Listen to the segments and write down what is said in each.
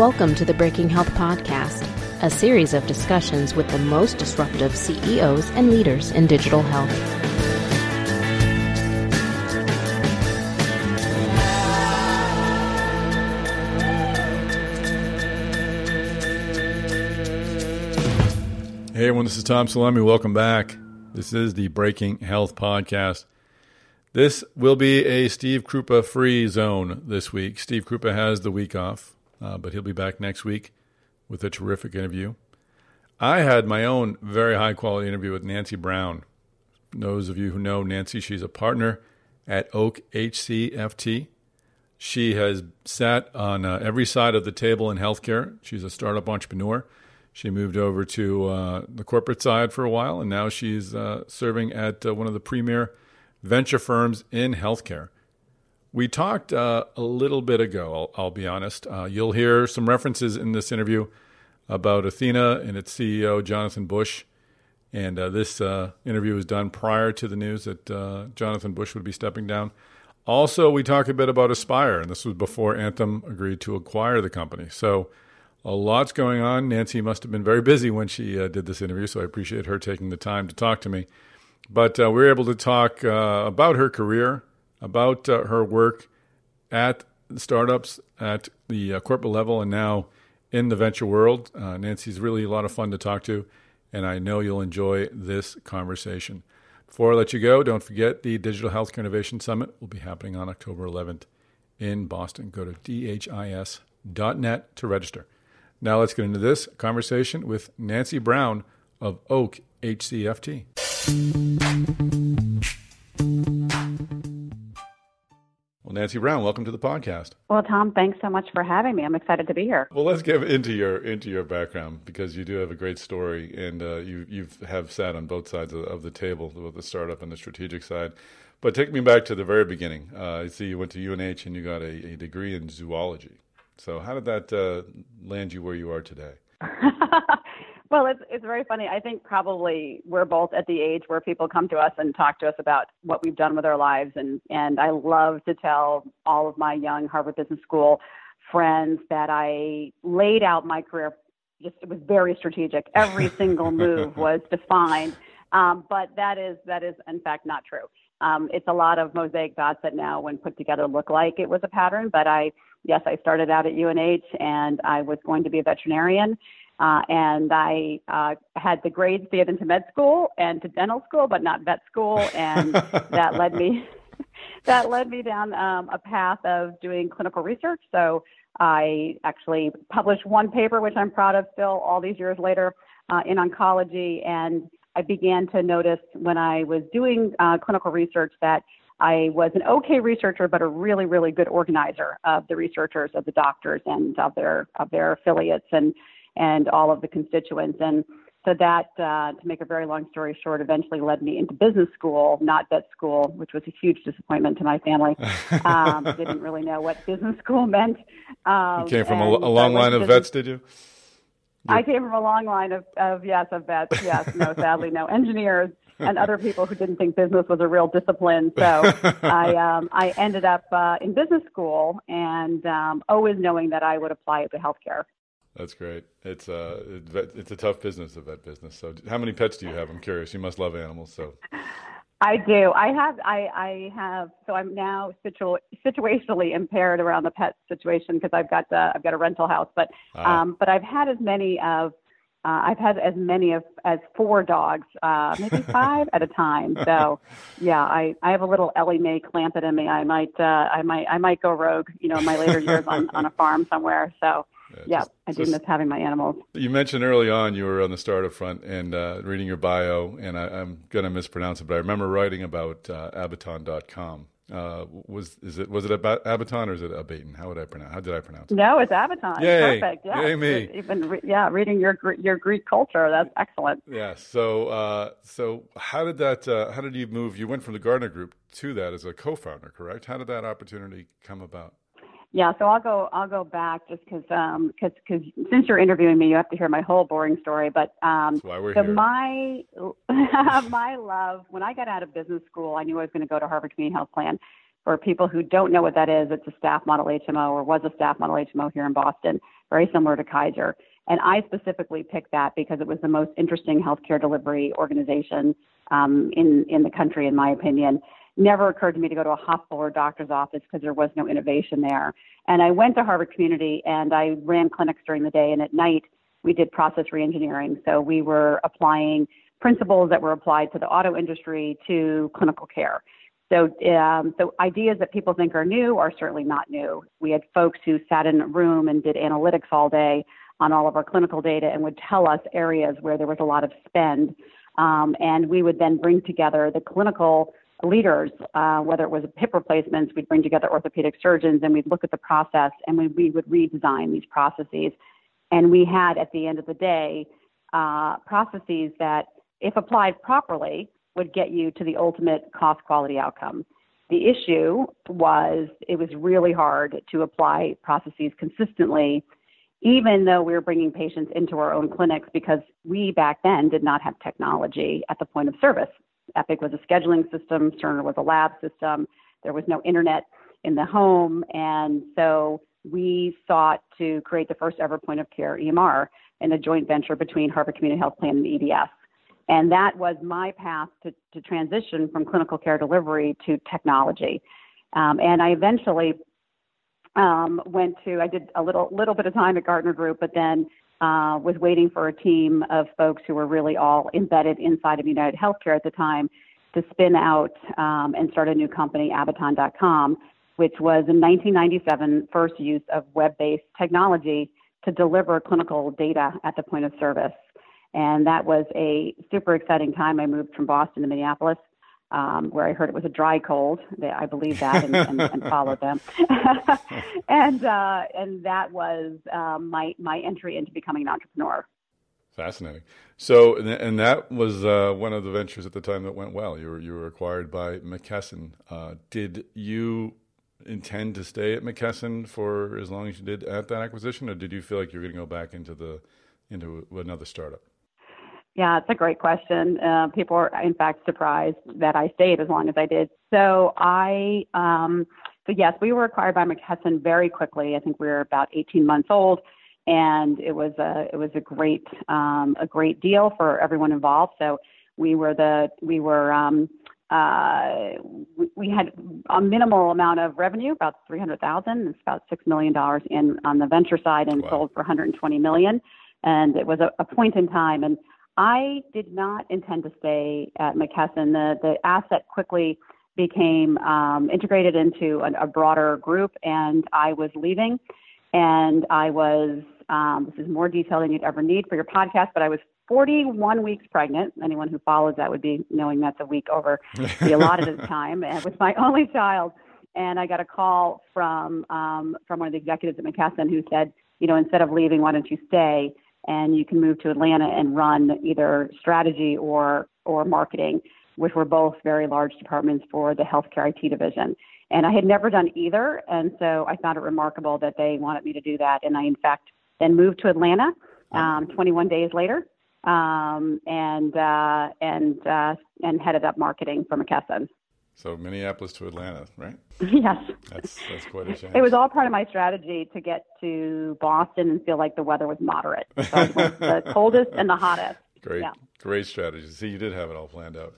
Welcome to the Breaking Health Podcast, a series of discussions with the most disruptive CEOs and leaders in digital health. Hey everyone, this is Tom Salemi. Welcome back. This is the Breaking Health Podcast. This will be a Steve Krupa free zone this week. Steve Krupa has the week off, uh, but he'll be back next week with a terrific interview. I had my own very high quality interview with Nancy Brown. Those of you who know Nancy, she's a partner at Oak HCFT. She has sat on uh, every side of the table in healthcare. She's a startup entrepreneur. She moved over to uh, the corporate side for a while, and now she's uh, serving at uh, one of the premier venture firms in healthcare. We talked uh, a little bit ago, I'll, I'll be honest. Uh, you'll hear some references in this interview about Athena and its CEO, Jonathan Bush. And uh, this interview was done prior to the news that Jonathan Bush would be stepping down. Also, we talk a bit about Aspire, and this was before Anthem agreed to acquire the company. So, a lot's going on. Nancy must have been very busy when she uh, did this interview, so I appreciate her taking the time to talk to me. But uh, we were able to talk uh, about her career, about uh, her work at startups at the uh, corporate level, and now in the venture world. Uh, Nancy's really a lot of fun to talk to, and I know you'll enjoy this conversation. Before I let you go, don't forget the Digital Healthcare Innovation Summit will be happening on October 11th in Boston. Go to dhis.net to register. Now let's get into this conversation with Nancy Brown of Oak HCFT. Well, Nancy Brown, welcome to the podcast. Well, Tom, thanks so much for having me. I'm excited to be here. Well, let's get into your into your background because you do have a great story, and uh, you you have have sat on both sides of, of the table, with the startup and the strategic side. But take me back to the very beginning. Uh, I see you went to UNH and you got a, a degree in zoology. So, how did that uh, land you where you are today? well, it's it's very funny. I think probably we're both at the age where people come to us and talk to us about what we've done with our lives, and and I love to tell all of my young Harvard Business School friends that I laid out my career. Just it was very strategic. Every single move was defined. Um, but that is that is in fact not true. Um, it's a lot of mosaic dots that now, when put together, look like it was a pattern. But I yes, I started out at UNH and I was going to be a veterinarian. Uh, and I uh, had the grades to get into med school and to dental school, but not vet school, and that led me that led me down um, a path of doing clinical research. So I actually published one paper, which I'm proud of still all these years later, uh, in oncology, and I began to notice when I was doing uh, clinical research that I was an okay researcher, but a really, really good organizer of the researchers, of the doctors, and of their of their affiliates, and and all of the constituents. And so that, uh, to make a very long story short, eventually led me into business school, not vet school, which was a huge disappointment to my family. Um, didn't really know what business school meant. Um, you came from a, a long line of vets, did you? I came from a long line of, of yes, of vets. Yes, no, sadly, no engineers and other people who didn't think business was a real discipline. So I um, I ended up uh, in business school and um, always knowing that I would apply it to healthcare. That's great. It's a uh, it's a tough business, the vet business. So, how many pets do you have? I'm curious. You must love animals. So, I do. I have. I, I have. So I'm now situ- situationally impaired around the pet situation because I've got uh, I've got a rental house. But uh-huh. um, but I've had as many of uh, I've had as many of as four dogs, uh, maybe five at a time. So, yeah, I, I have a little Ellie Mae Clampett in me. I might uh, I might I might go rogue, you know, in my later years on, on a farm somewhere. So, yeah, yeah just, I do just, miss having my animals. You mentioned early on you were on the startup front and uh, reading your bio, and I, am going to mispronounce it, but I remember writing about uh, Abaton.com. Uh, was is it was it about Abaton or is it Abaton? How would I pronounce? How did I pronounce it? No, it's Abaton. Yay. Perfect. Yeah. Yay me. Even re- yeah, reading your your Greek culture. That's excellent. Yeah. So uh, so how did that? Uh, how did you move? You went from the Gartner Group to that as a co-founder, correct? How did that opportunity come about? Yeah, so I'll go. I'll go back just because, um, because, because since you're interviewing me, you have to hear my whole boring story. But um, That's why we're so here. my my love when I got out of business school, I knew I was going to go to Harvard Community Health Plan. for people who don't know what that is, it's a staff model HMO or was a staff model HMO here in Boston, very similar to Kaiser. And I specifically picked that because it was the most interesting healthcare delivery organization um, in in the country, in my opinion. Never occurred to me to go to a hospital or doctor's office because there was no innovation there. And I went to Harvard Community and I ran clinics during the day, and at night we did process reengineering. So we were applying principles that were applied to the auto industry to clinical care. So, um, ideas that people think are new are certainly not new. We had folks who sat in a room and did analytics all day on all of our clinical data and would tell us areas where there was a lot of spend. Um, and we would then bring together the clinical leaders, uh, whether it was hip replacements, we'd bring together orthopedic surgeons and we'd look at the process and we, we would redesign these processes. And we had, at the end of the day, uh, processes that, if applied properly, would get you to the ultimate cost quality outcome. The issue was it was really hard to apply processes consistently, even though we were bringing patients into our own clinics because we back then did not have technology at the point of service. Epic was a scheduling system, Cerner was a lab system, there was no internet in the home, and so we sought to create the first ever point of care EMR in a joint venture between Harvard Community Health Plan and EDS. And that was my path to, to transition from clinical care delivery to technology. Um, and I eventually um, went to, I did a little, little bit of time at Gartner Group, but then uh, was waiting for a team of folks who were really all embedded inside of United Healthcare at the time to spin out um, and start a new company, Abaton.com, which was in 1997 first use of web-based technology to deliver clinical data at the point of service. And that was a super exciting time. I moved from Boston to Minneapolis, um, where I heard it was a dry cold. I believe that and, and, and followed them. and uh, and that was um, my my entry into becoming an entrepreneur. Fascinating. So, and that was uh, one of the ventures at the time that went well. You were you were acquired by McKesson. Uh, did you intend to stay at McKesson for as long as you did at that acquisition, or did you feel like you were going to go back into the into another startup? Yeah, it's a great question. Uh, people are, in fact, surprised that I stayed as long as I did. So I, um, so yes, we were acquired by McKesson very quickly. I think we were about 18 months old, and it was a it was a great um, a great deal for everyone involved. So we were the we were um, uh, we, we had a minimal amount of revenue, about 300,000. It's about six million dollars in on the venture side, and wow. sold for 120 million. And it was a, a point in time, and I did not intend to stay at McKesson. The, the asset quickly became um, integrated into a, a broader group, and I was leaving. And I was, um, this is more detail than you'd ever need for your podcast, but I was 41 weeks pregnant. Anyone who follows that would be knowing that's a week over the allotted time, and with my only child. And I got a call from um, from one of the executives at McKesson who said, you know, instead of leaving, why don't you stay? And you can move to Atlanta and run either strategy or or marketing, which were both very large departments for the healthcare IT division. And I had never done either, and so I found it remarkable that they wanted me to do that. And I, in fact, then moved to Atlanta um, 21 days later, um, and uh, and uh, and headed up marketing for McKesson. So Minneapolis to Atlanta, right? Yes. That's that's quite a change. It was all part of my strategy to get to Boston and feel like the weather was moderate. So the coldest and the hottest. Great, yeah. great strategy. See, you did have it all planned out.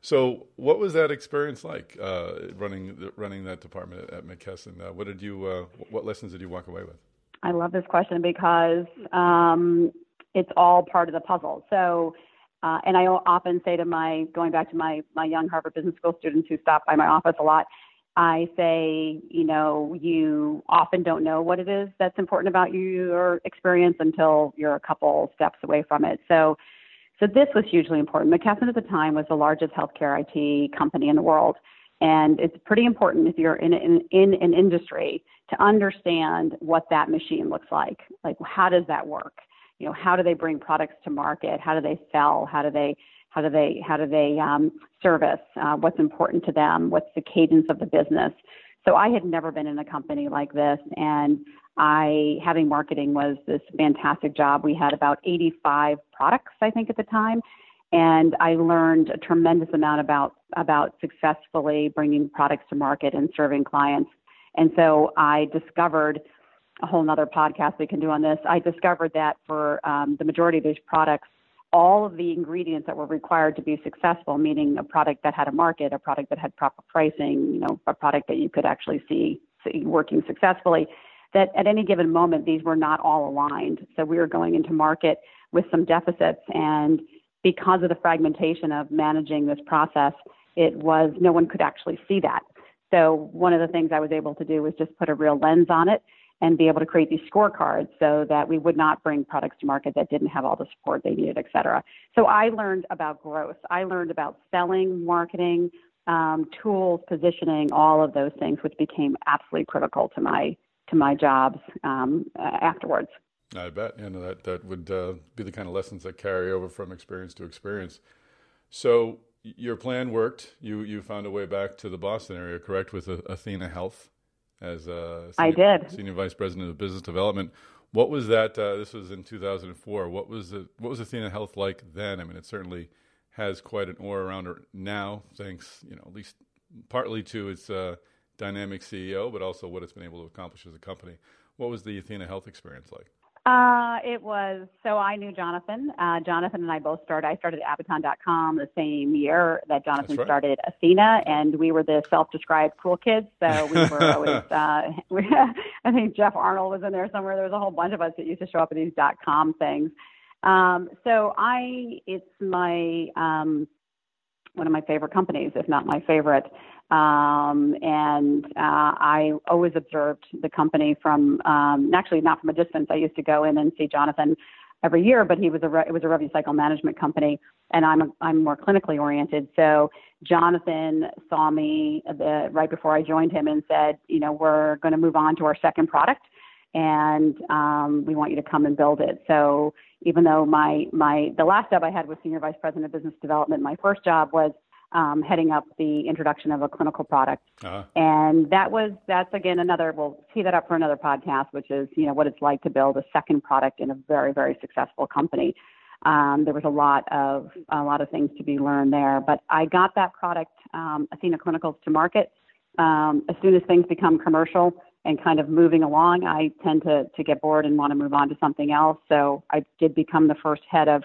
So, what was that experience like uh, running running that department at, McKesson? Uh, what did you uh, what lessons did you walk away with? I love this question because um, it's all part of the puzzle. So uh, and I often say to my, going back to my, my young Harvard Business School students who stop by my office a lot, I say, you know, you often don't know what it is that's important about your experience until you're a couple steps away from it. So, so this was hugely important. McKesson at the time was the largest healthcare IT company in the world. And it's pretty important if you're in, in, in an industry to understand what that machine looks like. Like, how does that work? You know how do they bring products to market? How do they sell? How do they how do they how do they um, service uh, what's important to them? What's the cadence of the business? So i had never been in a company like this and i having marketing was this fantastic job. We had about 85 products i think at the time and I learned a tremendous amount about about successfully bringing products to market and serving clients. And so I discovered a whole nother podcast we can do on this. I discovered that for um, the majority of these products, all of the ingredients that were required to be successful, meaning a product that had a market, a product that had proper pricing, you know, a product that you could actually see, see working successfully, that at any given moment these were not all aligned. So we were going into market with some deficits and because of the fragmentation of managing this process, it was no one could actually see that. So one of the things I was able to do was just put a real lens on it and be able to create these scorecards so that we would not bring products to market that didn't have all the support they needed, et cetera. So I learned about growth. I learned about selling, marketing, um, tools, positioning, all of those things, which became absolutely critical to my to my jobs um, afterwards. I bet, you know, that that would uh, be the kind of lessons that carry over from experience to experience. So your plan worked. You you found a way back to the Boston area, correct, with Athena Health as a senior, I did senior vice president of business development. What was that? Uh, this was in 2004. What was it? What was Athena Health like then? I mean, it certainly has quite an aura around it now, thanks you know at least partly to its uh, dynamic CEO, but also what it's been able to accomplish as a company. What was the Athena Health experience like? Uh, it was so I knew Jonathan. Uh, Jonathan and I both started. I started at Abaton.com the same year that Jonathan right. started Athena, and we were the self-described cool kids. So we were always. Uh, we, I think Jeff Arnold was in there somewhere. There was a whole bunch of us that used to show up at these dot com things. Um, so I, it's my um, one of my favorite companies, if not my favorite. Um, and uh, I always observed the company from, um, actually not from a distance. I used to go in and see Jonathan every year, but he was a re- it was a revenue cycle management company, and I'm a, I'm more clinically oriented. So Jonathan saw me the, right before I joined him and said, you know, we're going to move on to our second product, and um, we want you to come and build it. So even though my my the last job I had was senior vice president of business development, my first job was um, heading up the introduction of a clinical product. Uh-huh. And that was that's again another we'll tee that up for another podcast, which is you know what it's like to build a second product in a very very successful company. Um, there was a lot of a lot of things to be learned there, but I got that product um, Athena Clinicals to market. Um, as soon as things become commercial and kind of moving along, I tend to to get bored and want to move on to something else. So I did become the first head of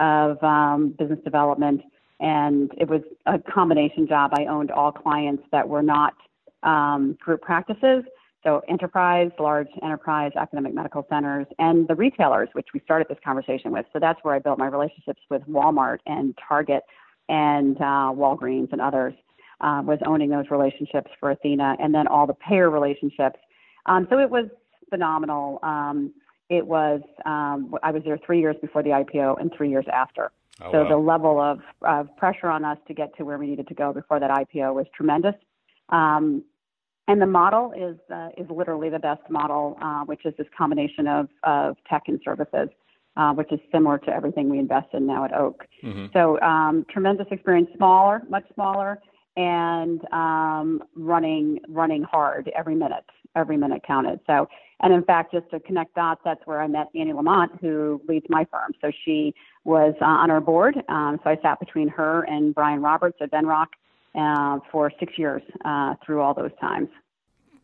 of um, business development and it was a combination job. I owned all clients that were not um, group practices, so enterprise, large enterprise, academic medical centers, and the retailers, which we started this conversation with. So that's where I built my relationships with Walmart and Target and uh, Walgreens and others. Uh, was owning those relationships for Athena, and then all the payer relationships. Um, so it was phenomenal. Um, it was um, I was there three years before the IPO and three years after. Oh, so wow. the level of, of pressure on us to get to where we needed to go before that IPO was tremendous. Um, and the model is uh, is literally the best model, uh, which is this combination of, of tech and services, uh, which is similar to everything we invest in now at Oak. Mm-hmm. So um, tremendous experience, smaller, much smaller, and um, running running hard every minute. Every minute counted. So, and in fact, just to connect dots, that's where I met Annie Lamont, who leads my firm. So she was uh, on our board. Um, so I sat between her and Brian Roberts at Venrock uh, for six years uh, through all those times.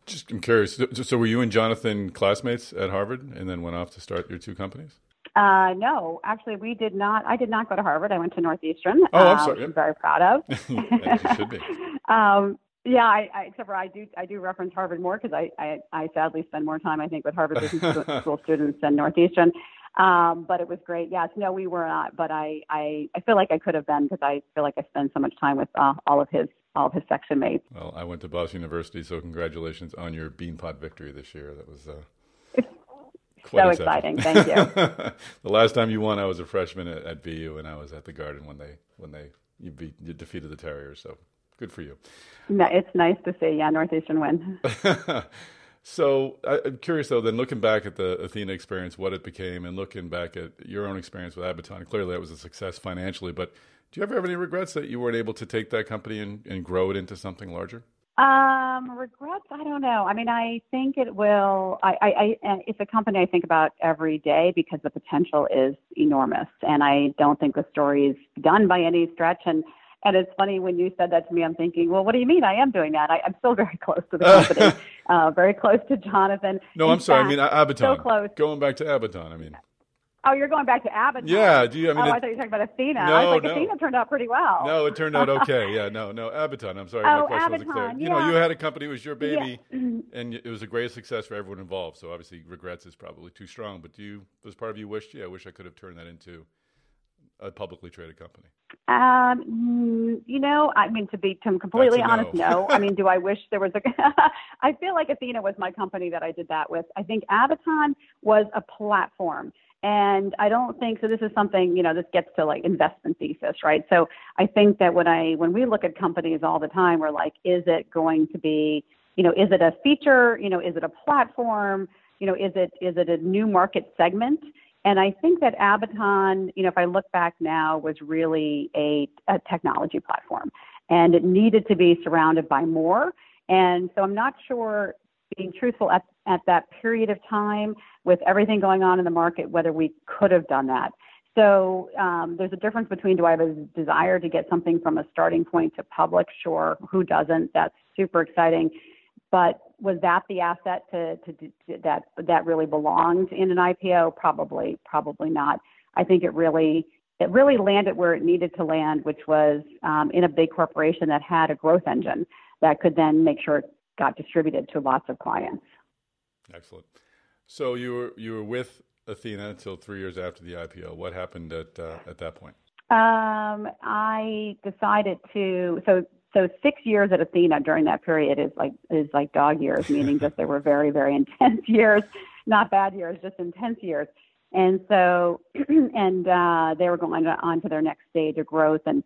Just I'm curious. So were you and Jonathan classmates at Harvard, and then went off to start your two companies? Uh, no, actually, we did not. I did not go to Harvard. I went to Northeastern. Oh, I'm sorry. I'm very proud of. you should be. Um, yeah, I, I, except for I do I do reference Harvard more because I, I I sadly spend more time I think with Harvard Business School students than Northeastern. Um, but it was great. Yes, no, we were not. But I, I, I feel like I could have been because I feel like I spend so much time with uh, all of his all of his section mates. Well, I went to Boston University, so congratulations on your Beanpot victory this year. That was. Uh, so exciting! Thank you. the last time you won, I was a freshman at, at BU, and I was at the Garden when they when they you, beat, you defeated the Terriers. So good for you. It's nice to see. Yeah, Northeastern win. So I'm curious though. Then looking back at the Athena experience, what it became, and looking back at your own experience with Abaton, clearly that was a success financially. But do you ever have any regrets that you weren't able to take that company and, and grow it into something larger? Um, regrets? I don't know. I mean, I think it will. I, I, I, it's a company I think about every day because the potential is enormous, and I don't think the story is done by any stretch. And and it's funny when you said that to me, I'm thinking, well, what do you mean? I am doing that. I, I'm still very close to the company, uh, very close to Jonathan. No, In I'm sorry. fact, I mean Abaton. So close. Going back to Abaton. I mean. Oh, you're going back to Abaton. Yeah. Do you? I mean, oh, it- I thought you were talking about Athena. No, I was like, no. Athena turned out pretty well. No, it turned out okay. Yeah, no, no, Abaton. I'm sorry, Oh, my question wasn't clear. Abaton, You know, you had a company, it was your Yeah. baby, and it was a great success for everyone involved. So obviously, regrets is probably too strong. But do you, does part of you wish, yeah, I wish I could have turned that into a publicly traded company? Um, you know, I mean, to be to completely That's honest, no. no. I mean, do I wish there was a? I feel like Athena was my company that I did that with. I think Abaton was a platform, and I don't think so. This is something you know. This gets to like investment thesis, right? So I think that when I when we look at companies all the time, we're like, is it going to be, you know, is it a feature? You know, is it a platform? You know, is it is it a new market segment? And I think that Abaton, you know, if I look back now, was really a, a technology platform and it needed to be surrounded by more. And so I'm not sure, being truthful, at, at that period of time with everything going on in the market, whether we could have done that. So um, there's a difference between do I have a desire to get something from a starting point to public? Sure. Who doesn't? That's super exciting. But was that the asset to, to, to that that really belonged in an IPO? Probably, probably not. I think it really it really landed where it needed to land, which was um, in a big corporation that had a growth engine that could then make sure it got distributed to lots of clients. Excellent. So you were you were with Athena until three years after the IPO. What happened at uh, at that point? Um, I decided to so so six years at Athena during that period is like is like dog years, meaning just they were very very intense years, not bad years, just intense years. And so and uh, they were going on to their next stage of growth, and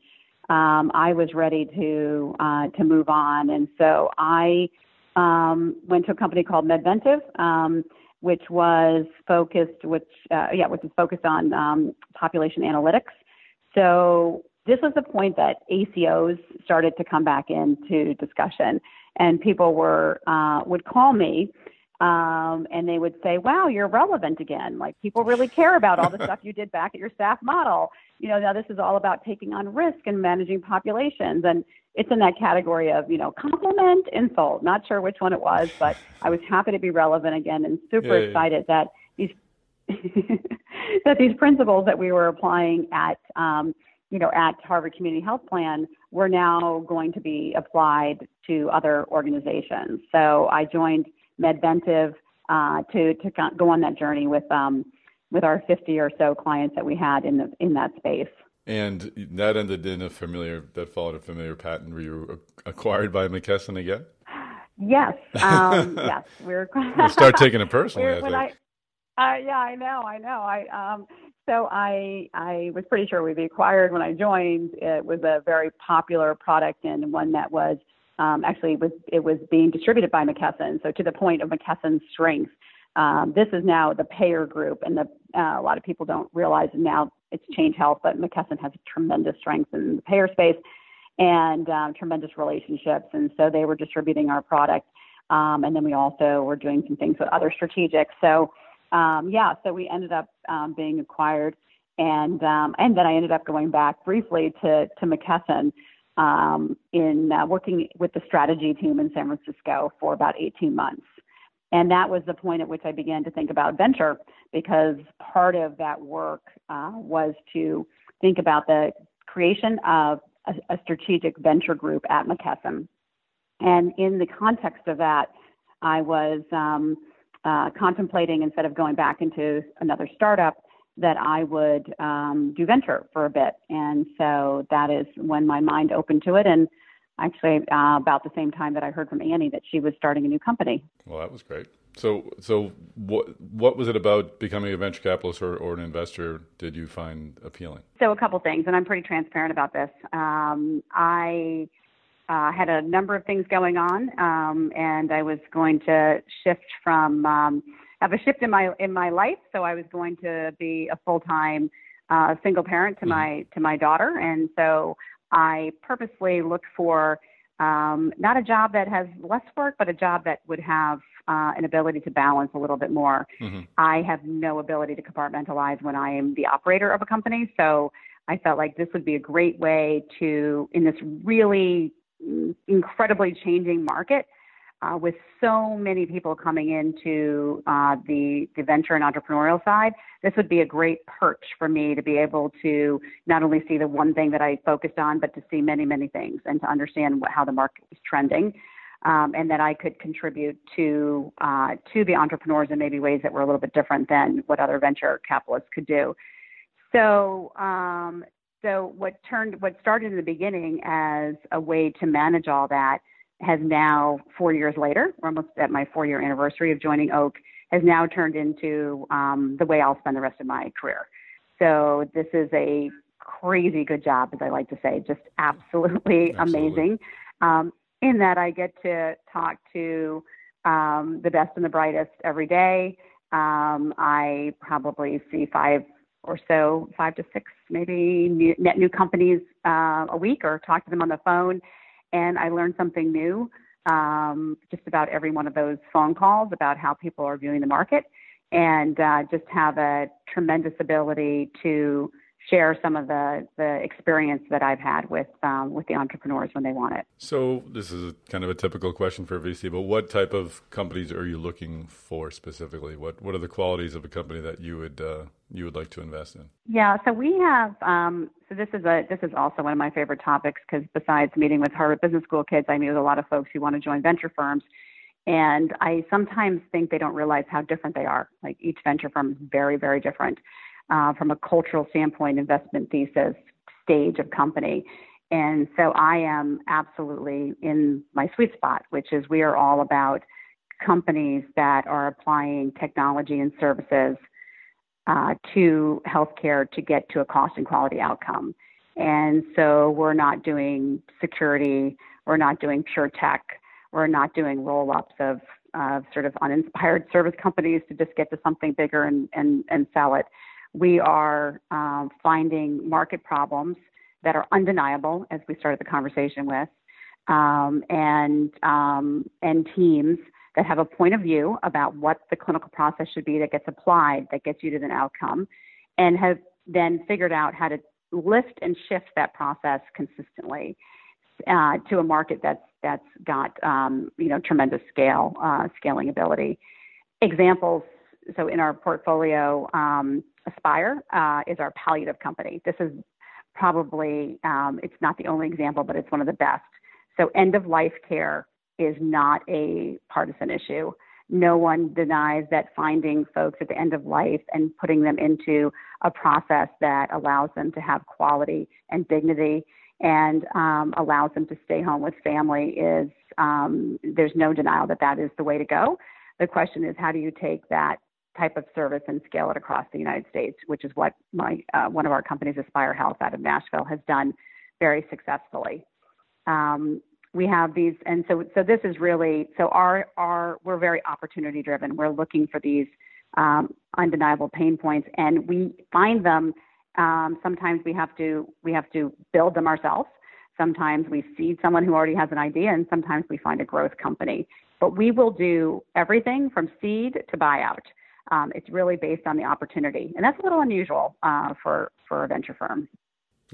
um, I was ready to uh, to move on, and so I um, went to a company called Medventive. Um, which was focused, which uh, yeah, which is focused on um, population analytics. So this was the point that ACOs started to come back into discussion, and people were uh, would call me. Um, and they would say, "Wow, you're relevant again. Like people really care about all the stuff you did back at your staff model. You know, now this is all about taking on risk and managing populations, and it's in that category of you know compliment, insult. Not sure which one it was, but I was happy to be relevant again, and super Yeah, yeah, yeah. excited that these that these principles that we were applying at um, you know at Harvard Community Health Plan were now going to be applied to other organizations. So I joined Medventive uh, to to go- on that journey with um, with our 50 or so clients that we had in the in that space. And that ended in a familiar that followed a familiar patent. Were you acquired by McKesson again? Yes, um, yes, we're We'll start taking it personally. I when think. I, uh, yeah, I know, I know. I um, so I I was pretty sure we'd be acquired when I joined. It was a very popular product and one that was um, actually was it was being distributed by McKesson. So to the point of McKesson's strength. Um, this is now the payer group, and the, uh, a lot of people don't realize now it's Change Health, but McKesson has tremendous strength in the payer space and um, tremendous relationships. And so they were distributing our product. Um, and then we also were doing some things with other strategics. So, um, yeah, so we ended up um, being acquired. And, um, and then I ended up going back briefly to, to McKesson um, in uh, working with the strategy team in San Francisco for about 18 months. And that was the point at which I began to think about venture because part of that work uh, was to think about the creation of a, a strategic venture group at McKesson. And in the context of that, I was um, uh, contemplating instead of going back into another startup that I would um, do venture for a bit. And so that is when my mind opened to it. And actually, uh, about the same time that I heard from Annie that she was starting a new company. Well, that was great. So, so what what was it about becoming a venture capitalist or, or an investor did you find appealing? So a couple things, and I'm pretty transparent about this. Um, I uh, had a number of things going on, um, and I was going to shift from um, have a shift in my in my life. So I was going to be a full time uh, single parent to my to my daughter, and so I purposely looked for um, not a job that has less work, but a job that would have uh, an ability to balance a little bit more. Mm-hmm. I have no ability to compartmentalize when I am the operator of a company, so I felt like this would be a great way to, in this really incredibly changing market, uh, with so many people coming into uh, the, the venture and entrepreneurial side, this would be a great perch for me to be able to not only see the one thing that I focused on, but to see many, many things and to understand what, how the market is trending. Um, and that I could contribute to uh, to the entrepreneurs in maybe ways that were a little bit different than what other venture capitalists could do. So, um, so what turned what started in the beginning as a way to manage all that has now, four years later, we're almost at my four year anniversary of joining Oak, has now turned into um, the way I'll spend the rest of my career. So this is a crazy good job, as I like to say, just absolutely, absolutely. amazing. Um, in that I get to talk to um, the best and the brightest every day. Um, I probably see five or so, five to six, maybe new, net new companies uh, a week, or talk to them on the phone. And I learned something new um, just about every one of those phone calls about how people are viewing the market, and uh, just have a tremendous ability to share some of the, the experience that I've had with um, with the entrepreneurs when they want it. So this is kind of a typical question for VC, but what type of companies are you looking for specifically? What what are the qualities of a company that you would uh, you would like to invest in? Yeah, so we have. Um, so this is a this is also one of my favorite topics because besides meeting with Harvard Business School kids, I meet with a lot of folks who want to join venture firms. And I sometimes think they don't realize how different they are. Like each venture firm is very, very different uh, from a cultural standpoint, investment thesis, stage of company. And so I am absolutely in my sweet spot, which is we are all about companies that are applying technology and services uh, to healthcare to get to a cost and quality outcome. And so we're not doing security, we're not doing pure tech, we're not doing roll ups of uh, sort of uninspired service companies to just get to something bigger and, and, and sell it. We are um, finding market problems that are undeniable, as we started the conversation with, um, and um, and teams that have a point of view about what the clinical process should be that gets applied, that gets you to an outcome, and have then figured out how to lift and shift that process consistently uh, to a market that's that's got um, you know tremendous scale uh, scaling ability. Examples. So in our portfolio, um, Aspire uh, is our palliative company. This is probably, um, it's not the only example, but it's one of the best. So, end of life care is not a partisan issue. No one denies that finding folks at the end of life and putting them into a process that allows them to have quality and dignity and um, allows them to stay home with family is um, there's no denial that that is the way to go. The question is, how do you take that type of service and scale it across the United States, which is what my uh, one of our companies, Aspire Health, out of Nashville, has done very successfully. Um, we have these, and so so this is really so our our we're very opportunity driven. We're looking for these um, undeniable pain points, and we find them. Um, sometimes we have to we have to build them ourselves. Sometimes we seed someone who already has an idea, and sometimes we find a growth company. But we will do everything from seed to buyout. Um, it's really based on the opportunity, and that's a little unusual uh, for for a venture firm.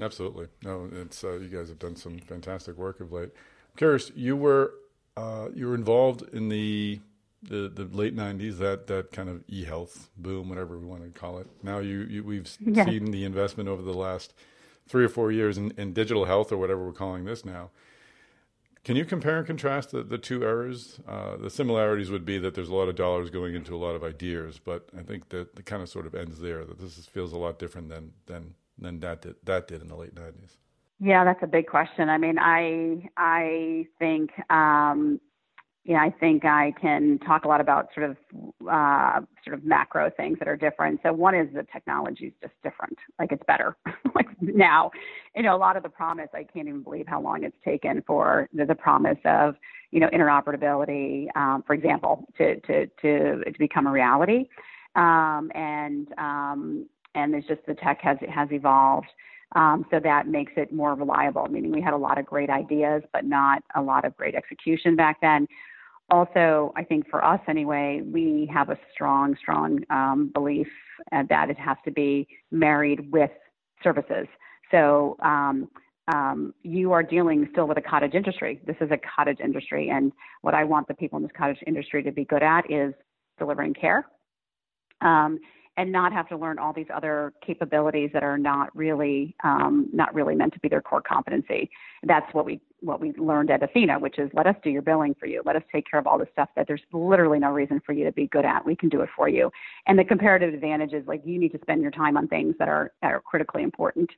Absolutely, no, it's uh, you guys have done some fantastic work of late. I'm curious, you were uh, you were involved in the the, the late '90s that that kind of e-health boom, whatever we want to call it. Now you, you we've yes. seen the investment over the last three or four years in, in digital health or whatever we're calling this now. Can you compare and contrast the, the two eras? Uh, the similarities would be that there's a lot of dollars going into a lot of ideas, but I think that it kind of sort of ends there. That this is, feels a lot different than than than that did that did in the late '90s. Yeah, that's a big question. I mean, I I think um, know, I think I can talk a lot about sort of uh, sort of macro things that are different. So one is the technology is just different. Like it's better. like now, you know, a lot of the promise. I can't even believe how long it's taken for the, the promise of you know interoperability, um, for example, to to to to become a reality. Um, and um, and there's just the tech has has evolved. Um, so that makes it more reliable, meaning we had a lot of great ideas, but not a lot of great execution back then. Also, I think for us anyway, we have a strong, strong um, belief that it has to be married with services. So um, um, you are dealing still with a cottage industry. This is a cottage industry, and what I want the people in this cottage industry to be good at is delivering care. Um, and not have to learn all these other capabilities that are not really um, not really meant to be their core competency. That's what we what we learned at Athena, which is let us do your billing for you. Let us take care of all the stuff that there's literally no reason for you to be good at. We can do it for you. And the comparative advantage is like you need to spend your time on things that are that are critically important.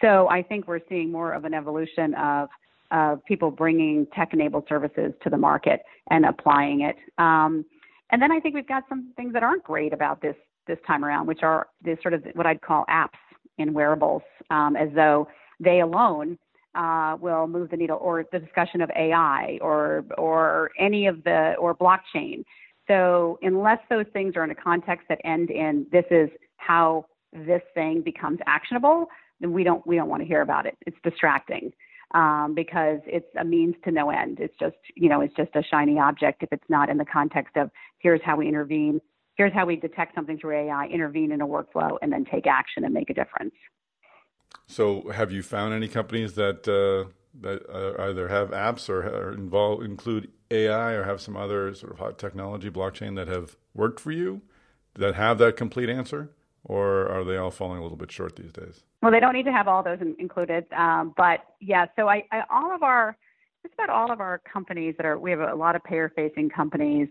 So I think we're seeing more of an evolution of of people bringing tech-enabled services to the market and applying it. Um, and then I think we've got some things that aren't great about this this time around, which are sort of what I'd call apps in wearables, um, as though they alone uh, will move the needle, or the discussion of AI, or or any of the or blockchain. So unless those things are in a context that end in this is how this thing becomes actionable, then we don't we don't want to hear about it. It's distracting. Um, because it's a means to no end. It's just, you know, it's just a shiny object if it's not in the context of here's how we intervene, here's how we detect something through AI, intervene in a workflow, and then take action and make a difference. So, have you found any companies that uh, that uh, either have apps or, or involve include AI or have some other sort of hot technology, blockchain that have worked for you that have that complete answer, or are they all falling a little bit short these days? Well, they don't need to have all those in, included, um, but yeah. So, I, I all of our just about all of our companies that are we have a lot of payer facing companies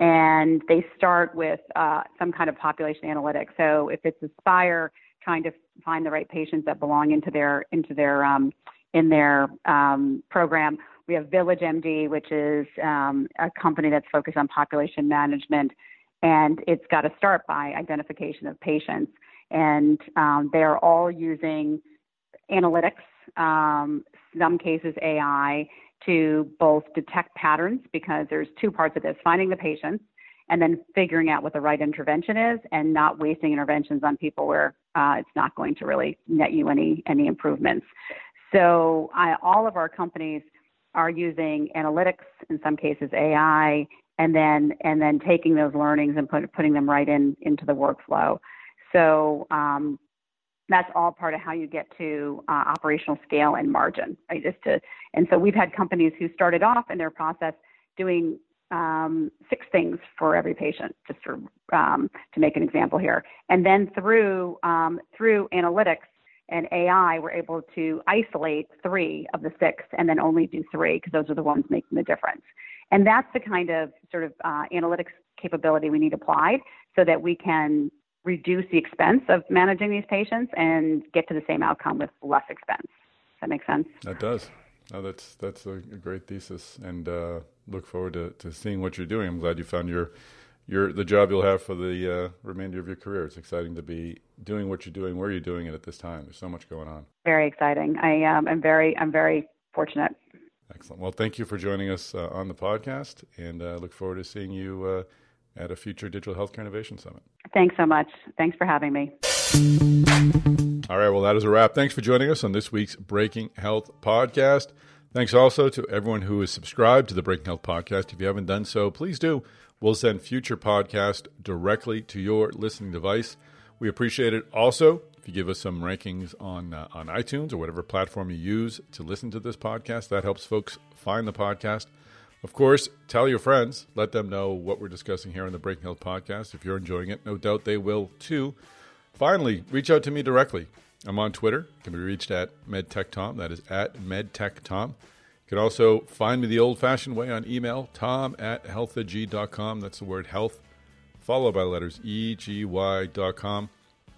and they start with uh, some kind of population analytics. So if it's Aspire trying to find the right patients that belong into their into their um, in their um, program, we have Village MD, which is um, a company that's focused on population management, and it's got to start by identification of patients, and um, they are all using analytics, um, some cases AI, to both detect patterns because there's two parts of this finding the patients and then figuring out what the right intervention is and not wasting interventions on people where uh, it's not going to really net you any any improvements. So I, all of our companies are using analytics in some cases ai and then and then taking those learnings and put, putting them right in into the workflow. So um, that's all part of how you get to uh, operational scale and margin, right? Just to, and so we've had companies who started off in their process doing um, six things for every patient, just for, um, to make an example here, and then through um, through analytics and AI, we're able to isolate three of the six, and then only do three because those are the ones making the difference. And that's the kind of sort of uh, analytics capability we need applied so that we can reduce the expense of managing these patients and get to the same outcome with less expense. Does that make sense? That does. No, that's that's a, great thesis, and uh, look forward to, to seeing what you're doing. I'm glad you found your your the job you'll have for the uh, remainder of your career. It's exciting to be doing what you're doing, where you're doing it at this time. There's so much going on. Very exciting. I um, I'm very I'm very fortunate. Excellent. Well, thank you for joining us uh, on the podcast, and uh, look forward to seeing you uh, at a future Digital Healthcare Innovation Summit. Thanks so much. Thanks for having me. All right, well, that is a wrap. Thanks for joining us on this week's Breaking Health podcast. Thanks also to everyone who is subscribed to the Breaking Health podcast. If you haven't done so, please do. We'll send future podcasts directly to your listening device. We appreciate it also if you give us some rankings on uh, on iTunes or whatever platform you use to listen to this podcast. That helps folks find the podcast. Of course, tell your friends. Let them know what we're discussing here on the Breaking Health podcast. If you're enjoying it, no doubt they will too. Finally, reach out to me directly. I'm on Twitter. Can be reached at MedTechTom. That is at MedTechTom. You can also find me the old fashioned way on email, tom at healthegy.com. That's the word health, followed by letters E-G-Y.com.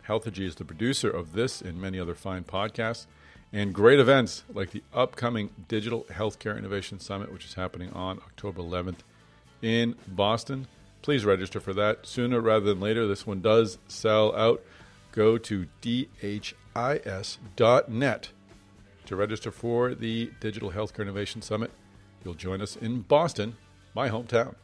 Healthegy is the producer of this and many other fine podcasts and great events like the upcoming Digital Healthcare Innovation Summit, which is happening on October 11th in Boston. Please register for that sooner rather than later. This one does sell out. Go to dhis.net to register for the Digital Healthcare Innovation Summit. You'll join us in Boston, my hometown.